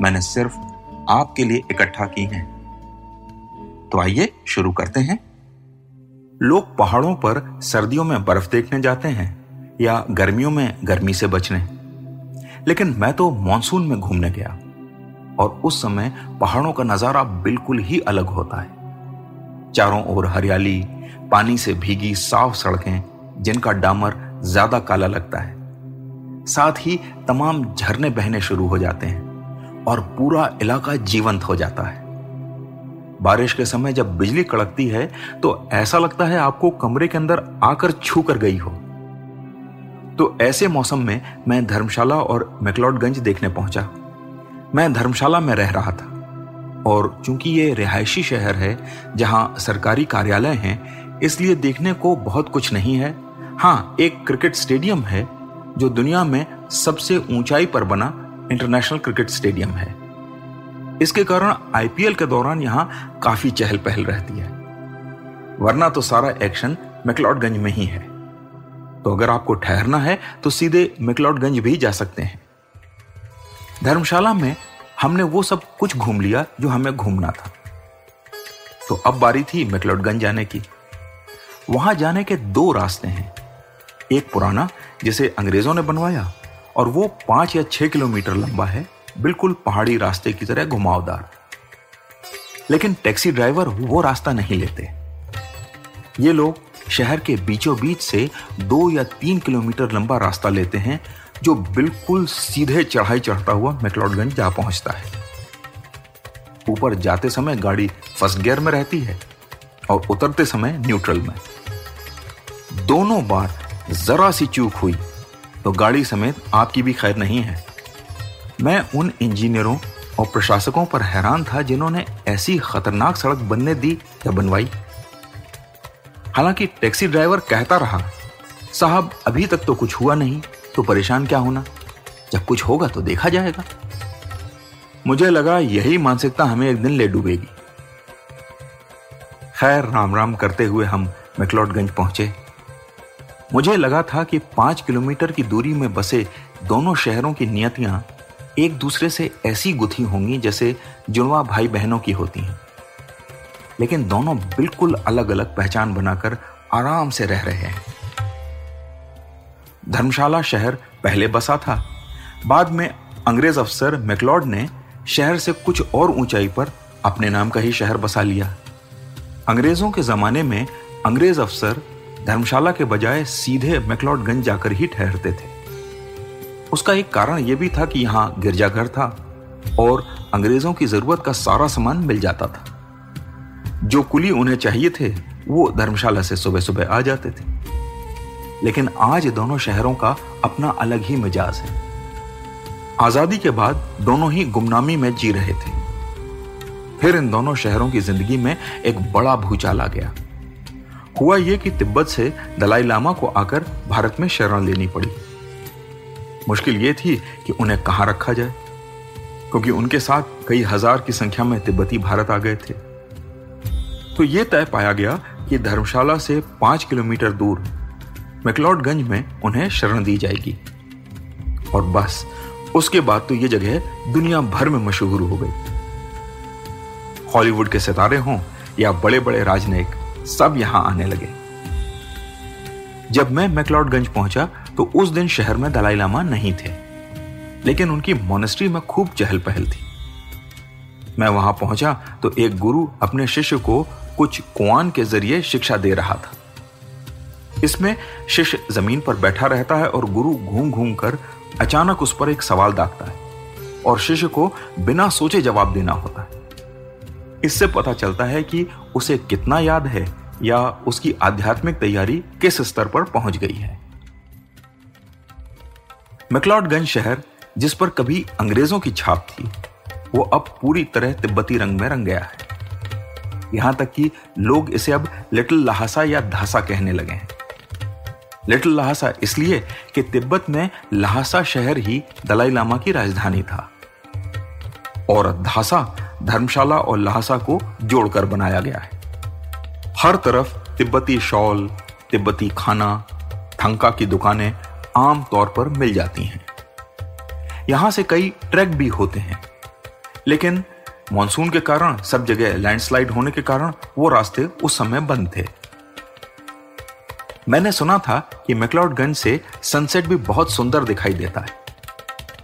मैंने सिर्फ़ आपके लिए इकट्ठा की हैं। तो आइए शुरू करते हैं। लोग पहाड़ों पर सर्दियों में बर्फ़ देखने जाते हैं या गर्मियों में गर्मी से बचने। लेकिन मैं तो मानसून में घूमने गया और उस समय पहाड़ों का नज़ारा बिल्कुल ही अलग होता है। चारों ओर हरियाली, पानी से भीगी साफ़ सड़कें, जिनका डामर ज़्यादा काला लगता है। साथ ही तमाम झरने बहने शुरू हो जाते हैं। और पूरा इलाका जीवंत हो जाता है। बारिश के समय जब बिजली कड़कती है तो ऐसा लगता है आपको कमरे के अंदर आकर छू कर गई हो। तो ऐसे मौसम में मैं धर्मशाला और मैकलॉडगंज देखने पहुँचा। मैं धर्मशाला में रह रहा था और चूँकि ये रिहायशी शहर है, जहाँ सरकारी कार्यालय हैं, इसलिए देखने को बहुत कुछ नहीं है। हाँ एक क्रिकेट स्टेडियम है, जो दुनिया में सबसे ऊंचाई पर बना इंटरनेशनल क्रिकेट स्टेडियम है। इसके कारण आईपीएल के दौरान यहाँ काफ़ी चहल पहल रहती है। वरना तो सारा एक्शन मैकलॉडगंज में ही है। तो अगर आपको ठहरना है तो सीधे मैकलॉडगंज भी जा सकते हैं। धर्मशाला में हमने वो सब कुछ घूम लिया जो हमें घूमना था। तो अब बारी थी मैकलॉडगंज जाने की। वहाँ जाने के दो रास्ते हैं। एक पुराना, जिसे अंग्रेज़ों ने बनवाया और वो पाँच या छह किलोमीटर लंबा है, बिल्कुल पहाड़ी रास्ते की तरह घुमावदार। लेकिन टैक्सी ड्राइवर वो रास्ता नहीं लेते। ये लोग शहर के बीचों बीच से दो या तीन किलोमीटर लंबा रास्ता लेते हैं, जो बिल्कुल सीधे चढ़ाई चढ़ता हुआ मैकलॉडगंज जा पहुँचता है। ऊपर जाते समय गाड़ी फ़र्स्ट गियर में रहती है और उतरते समय न्यूट्रल में। दोनों बार जरा सी चूक हुई। तो गाड़ी समेत आपकी भी खैर नहीं है। मैं उन इंजीनियरों और प्रशासकों पर हैरान था जिन्होंने ऐसी खतरनाक सड़क बनने दी या बनवाई। हालाँकि टैक्सी ड्राइवर कहता रहा, साहब, अभी तक तो कुछ हुआ नहीं तो परेशान क्या होना? जब कुछ होगा तो देखा जाएगा। मुझे लगा यही मानसिकता हमें एक दिन ले डूबेगी। खैर राम राम करते हुए हम मैकलॉडगंज पहुँचे। मुझे लगा था कि पाँच किलोमीटर की दूरी में बसे दोनों शहरों की नियतियाँ एक दूसरे से ऐसी गुथी होंगी जैसे जुड़वा भाई बहनों की होती हैं। लेकिन दोनों बिल्कुल अलग अलग पहचान बनाकर आराम से रह रहे हैं। धर्मशाला शहर पहले बसा था। बाद में अंग्रेज़ अफसर मैकलॉड ने शहर से कुछ और ऊंचाई पर अपने नाम का ही शहर बसा लिया। अंग्रेज़ों के जमाने में अंग्रेज़ अफसर धर्मशाला के बजाय सीधे मैकलॉडगंज जाकर ही ठहरते थे। उसका एक कारण यह भी था कि यहाँ गिरजाघर था और अंग्रेज़ों की ज़रूरत का सारा सामान मिल जाता था। जो कुली उन्हें चाहिए थे, वो धर्मशाला से सुबह सुबह आ जाते थे। लेकिन आज दोनों शहरों का अपना अलग ही मिजाज है। आज़ादी के बाद दोनों ही गुमनामी में जी रहे थे। फिर इन दोनों शहरों की ज़िंदगी में एक बड़ा भूचाल आ गया। हुआ यह कि तिब्बत से दलाई लामा को आकर भारत में शरण लेनी पड़ी। मुश्किल ये थी कि उन्हें कहाँ रखा जाए, क्योंकि उनके साथ कई हज़ार की संख्या में तिब्बती भारत आ गए थे। तो यह तय पाया गया कि धर्मशाला से पाँच किलोमीटर दूर मैकलॉडगंज में उन्हें शरण दी जाएगी। और बस, उसके बाद तो यह जगह दुनिया भर में मशहूर हो गई। हॉलीवुड के सितारे हों या बड़े बड़े राजनयिक सब यहाँ आने लगे। जब मैं मैकलॉडगंज पहुँचा तो उस दिन शहर में दलाई लामा नहीं थे। लेकिन उनकी मोनेस्ट्री में खूब चहल पहल थी। मैं वहाँ पहुँचा तो एक गुरु अपने शिष्य को कुछ कुआन के ज़रिए शिक्षा दे रहा था। इसमें शिष्य ज़मीन पर बैठा रहता है और गुरु घूम घूम कर अचानक उस पर एक सवाल दागता है और शिष्य को बिना सोचे जवाब देना होता है। इससे पता चलता है कि उसे कितना याद है या उसकी आध्यात्मिक तैयारी किस स्तर पर पहुँच गई है। मैक्लॉडगंज शहर, जिस पर कभी अंग्रेज़ों की छाप थी, वो अब पूरी तरह तिब्बती रंग में रंग गया है। यहाँ तक कि लोग इसे अब लिटिल लहासा या धासा कहने लगे हैं। लिटिल लहासा इसलिए कि तिब्बत में लहासा शहर ही दलाई लामा की राजधानी था। और धासा धर्मशाला और लहासा को जोड़कर बनाया गया है। हर तरफ़ तिब्बती शॉल, तिब्बती खाना, थंका की दुकानें आम तौर पर मिल जाती हैं। यहाँ से कई ट्रैक भी होते हैं। लेकिन मानसून के कारण, सब जगह लैंडस्लाइड होने के कारण वो रास्ते उस समय बंद थे। मैंने सुना था कि मैक्लाउडगंज से सनसेट भी बहुत सुंदर दिखाई देता है।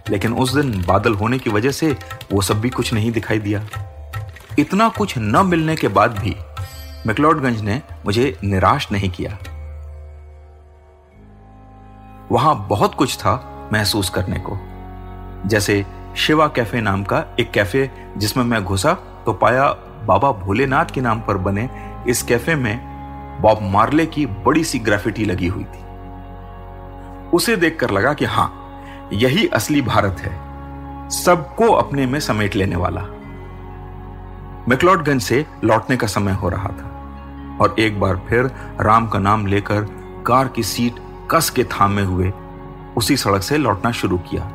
लेकिन उस दिन बादल होने की वजह से वो सब भी कुछ नहीं दिखाई दिया। इतना कुछ न मिलने के बाद भी मैक्लाउडगंज ने मुझे निराश नहीं किया। वहाँ बहुत कुछ था महसूस करने को। जैसे शिवा कैफ़े नाम का एक कैफ़े जिसमें मैं घुसा तो पाया बाबा भोलेनाथ के नाम पर बने इस कैफ़े में बॉब मार्ले की बड़ी सी ग्राफिटी लगी हुई थी। उसे देखकर लगा कि हाँ यही असली भारत है। सबको अपने में समेट लेने वाला। मैक्लॉडगंज से लौटने का समय हो रहा था और एक बार फिर राम का नाम लेकर कार की सीट कस के थामे हुए उसी सड़क से लौटना शुरू किया।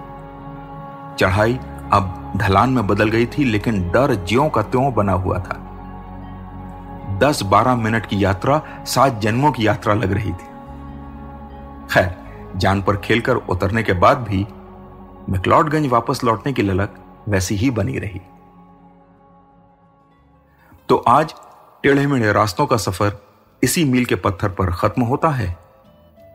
चढ़ाई अब ढलान में बदल गई थी, लेकिन डर ज्यो का त्यों बना हुआ था। दस बारह मिनट की यात्रा, सात जन्मों की यात्रा लग रही थी। खैर जान पर खेलकर उतरने के बाद भी मैक्लॉडगंज वापस लौटने की ललक वैसी ही बनी रही। तो आज टेढ़े मेढ़े रास्तों का सफ़र इसी मील के पत्थर पर खत्म होता है।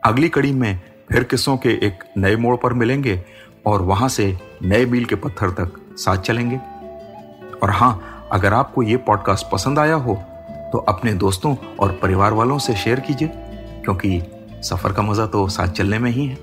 अगली कड़ी में फिर किस्सों के एक नए मोड़ पर मिलेंगे और वहाँ से नए मील के पत्थर तक साथ चलेंगे। और हाँ, अगर आपको यह पॉडकास्ट पसंद आया हो तो अपने दोस्तों और परिवार वालों से शेयर कीजिए, क्योंकि सफ़र का मज़ा तो साथ चलने में ही है।